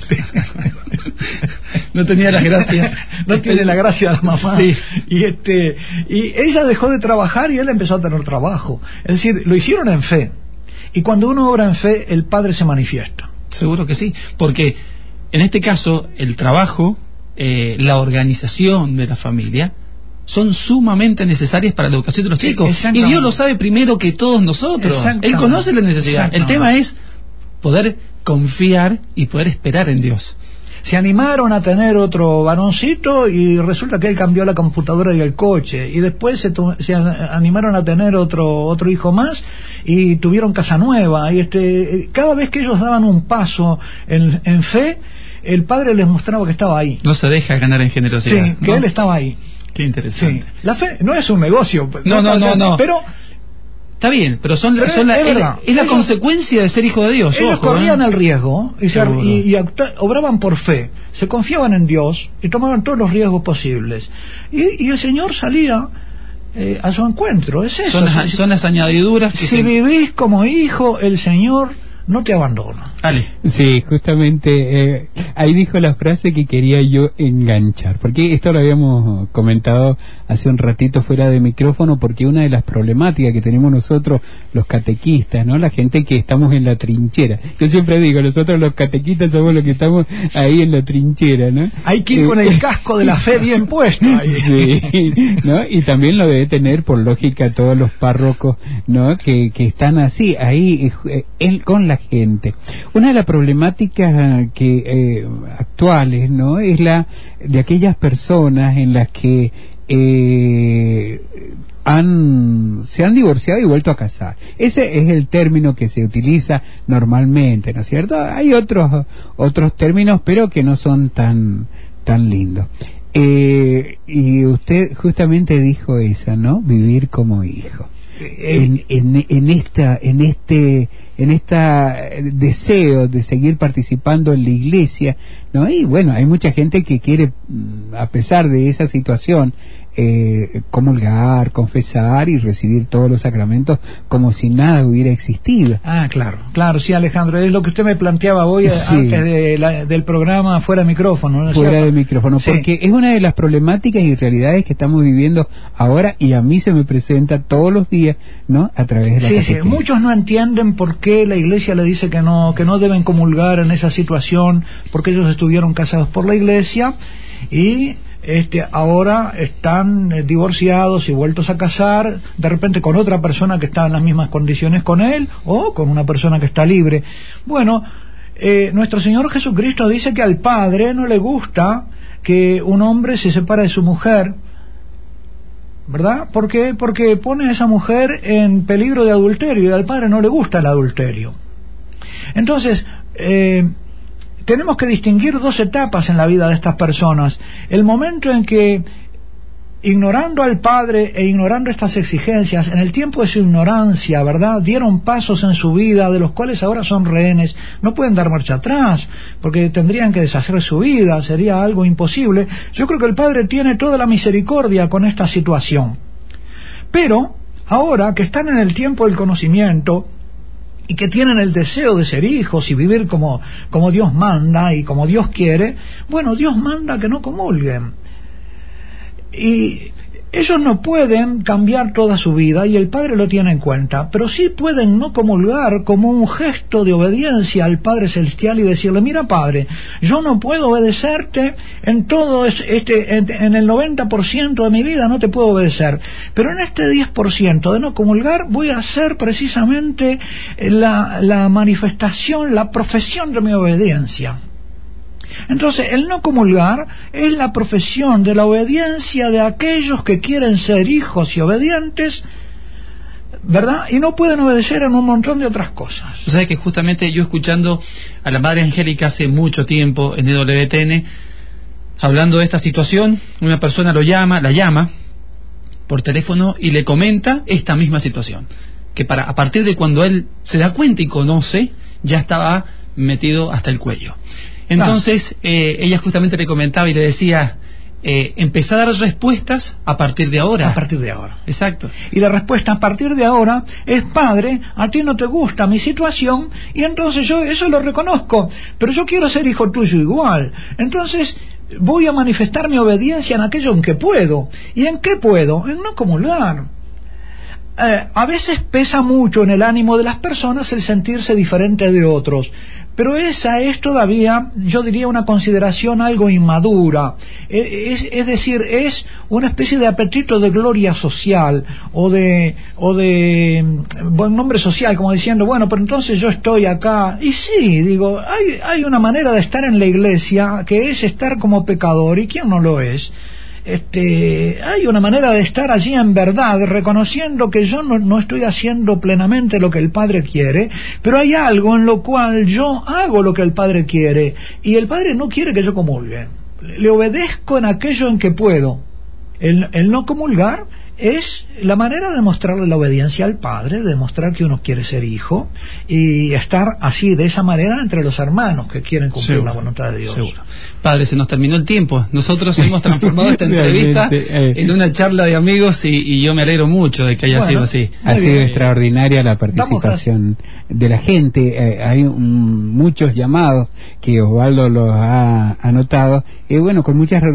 no tenía la gracia. no tiene la gracia la mamá. Sí. Y, este, y ella dejó de trabajar y él empezó a tener trabajo. Es decir, lo hicieron en fe. Y cuando uno obra en fe, el Padre se manifiesta. Seguro que sí, porque en este caso el trabajo, eh, la organización de la familia, son sumamente necesarias para la educación de los chicos. Y Dios lo sabe primero que todos nosotros. Él conoce la necesidad. El tema es poder confiar y poder esperar en Dios se animaron a tener otro varoncito y resulta que él cambió la computadora y el coche. Y después se, se, animaron a tener otro otro hijo más y tuvieron casa nueva. Y este cada vez que ellos daban un paso en, en fe el padre les mostraba que estaba ahí. No se deja ganar en generosidad sí que él estaba ahí. Qué interesante. La fe no es un negocio no no no, no. pero Está bien, pero son, son la, es, es, la consecuencia de ser hijo de Dios. Ellos corrían ¿eh? el riesgo y, y, y obraban por fe, se confiaban en Dios y tomaban todos los riesgos posibles. Y, y el Señor salía eh, a su encuentro, es eso. Son, son las añadiduras que Si vivís como hijo, el Señor no te abandona. Sí, justamente eh, ahí dijo la frase que quería yo enganchar, porque esto lo habíamos comentado hace un ratito fuera de micrófono, porque una de las problemáticas que tenemos nosotros, los catequistas, ¿no? La gente que estamos en la trinchera. Yo siempre digo, nosotros los catequistas somos los que estamos ahí en la trinchera, ¿no? Hay que ir con el eh, casco de la fe bien puesto. Sí, ¿no? Y también lo debe tener, por lógica, todos los párrocos, ¿no? Que, que están así, ahí, eh, con la gente. Una de las problemáticas que eh, actuales, ¿no? Es la de aquellas personas en las que eh, han, se han divorciado y vuelto a casar. Ese es el término que se utiliza normalmente, ¿no es cierto? Hay otros otros términos, pero que no son tan tan lindos. Eh, y usted justamente dijo esa, ¿no? Vivir como hijo en, en, en, esta en este en esta deseo de seguir participando en la iglesia no y bueno hay mucha gente que quiere mm, a pesar de esa situación eh, comulgar, confesar y recibir todos los sacramentos como si nada hubiera existido. Ah, claro, claro, sí, Alejandro, es lo que usted me planteaba hoy antes de del programa fuera de micrófono. ¿no fuera de micrófono, porque es una de las problemáticas y realidades que estamos viviendo ahora y a mí se me presenta todos los días, ¿no? A través de la Sí, sí, muchos no entienden por qué la iglesia le dice que no, que no deben comulgar en esa situación, porque ellos estuvieron casados por la iglesia y este, ahora están eh, divorciados y vueltos a casar, de repente con otra persona que está en las mismas condiciones con él o con una persona que está libre. Bueno, eh, nuestro Señor Jesucristo dice que al Padre no le gusta que un hombre se separe de su mujer, ¿verdad? ¿Por qué? Porque pone a esa mujer en peligro de adulterio y al Padre no le gusta el adulterio. Entonces, eh, tenemos que distinguir dos etapas en la vida de estas personas. El momento en que, ignorando al Padre e ignorando estas exigencias, en el tiempo de su ignorancia, ¿verdad? Dieron pasos en su vida de los cuales ahora son rehenes, no pueden dar marcha atrás, porque tendrían que deshacer su vida, sería algo imposible. Yo creo que el Padre tiene toda la misericordia con esta situación. Pero, ahora que están en el tiempo del conocimiento, y que tienen el deseo de ser hijos y vivir como, como Dios manda y como Dios quiere, bueno, Dios manda que no comulguen. Y ellos no pueden cambiar toda su vida y el Padre lo tiene en cuenta, pero sí pueden no comulgar como un gesto de obediencia al Padre Celestial y decirle, mira Padre, yo no puedo obedecerte en todo este, en, el 90% de mi vida no te puedo obedecer, pero en este 10% de no comulgar voy a hacer precisamente la, la manifestación, la profesión de mi obediencia. Entonces, el no comulgar es la profesión de la obediencia de aquellos que quieren ser hijos y obedientes, ¿verdad? Y no pueden obedecer en un montón de otras cosas. O que justamente yo escuchando a la Madre Angélica hace mucho tiempo en EWTN, hablando de esta situación, una persona lo llama, la llama por teléfono y le comenta esta misma situación que para a partir de cuando él se da cuenta y conoce, ya estaba metido hasta el cuello. Entonces, eh, ella justamente le comentaba y le decía, eh, empezá a dar respuestas a partir de ahora. A partir de ahora. Exacto. Y la respuesta a partir de ahora es, padre, a ti no te gusta mi situación y entonces yo eso lo reconozco, pero yo quiero ser hijo tuyo igual. Entonces voy a manifestar mi obediencia en aquello en que puedo. ¿Y en qué puedo? En no acumular. Eh, a veces pesa mucho en el ánimo de las personas el sentirse diferente de otros, pero esa es todavía, yo diría, una consideración algo inmadura. E, es, es, decir, es una especie de apetito de gloria social o de, o de buen nombre social, como diciendo, bueno, pero entonces yo estoy acá. Y sí, digo, hay, hay una manera de estar en la iglesia que es estar como pecador, ¿y quién no lo es? Este, hay una manera de estar allí en verdad, reconociendo que yo no, estoy haciendo plenamente lo que el Padre quiere, pero hay algo en lo cual yo hago lo que el Padre quiere, y el Padre no quiere que yo comulgue. Le obedezco en aquello en que puedo. El no comulgar es la manera de mostrarle la obediencia al Padre, de demostrar que uno quiere ser hijo y estar así, de esa manera, entre los hermanos que quieren cumplir Seguro, la voluntad de Dios. Seguro. Padre, se nos terminó el tiempo. Nosotros hemos transformado esta entrevista eh. en una charla de amigos y, y yo me alegro mucho de que haya Bueno, sido así. Ha sido bien. extraordinaria la participación de la gente. Eh, hay un- muchos llamados que Osvaldo los ha anotado. Y bueno, con muchas re-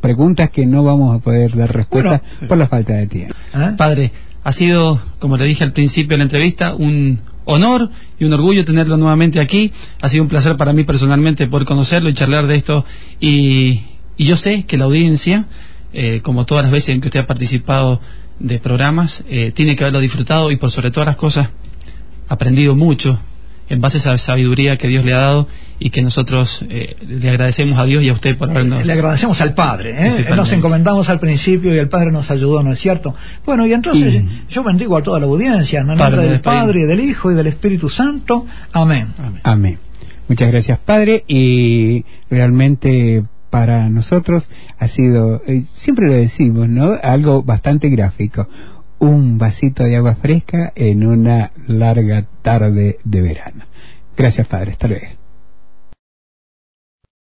preguntas que no vamos a poder dar respuesta Bueno. por la falta de ¿Eh? Padre, ha sido, como le dije al principio de la entrevista, un honor y un orgullo tenerlo nuevamente aquí. Ha sido un placer para mí personalmente poder conocerlo y charlar de esto. Y, y yo sé que la audiencia, eh, como todas las veces en que usted ha participado de programas, eh, tiene que haberlo disfrutado y por sobre todas las cosas aprendido mucho en base a esa sabiduría que Dios le ha dado y que nosotros eh, le agradecemos a Dios y a usted por habernos... Le agradecemos al Padre, ¿eh? Nos encomendamos al principio y el Padre nos ayudó, ¿no es cierto? Bueno, y entonces Y- yo bendigo a toda la audiencia en nombre del. Padre, y del Hijo y del Espíritu Santo. Amén. Amén. Amén. Muchas gracias, Padre. Y realmente para nosotros ha sido, eh, siempre lo decimos, ¿no? Algo bastante gráfico. Un vasito de agua fresca en una larga tarde de verano. Gracias, Padre. Hasta luego.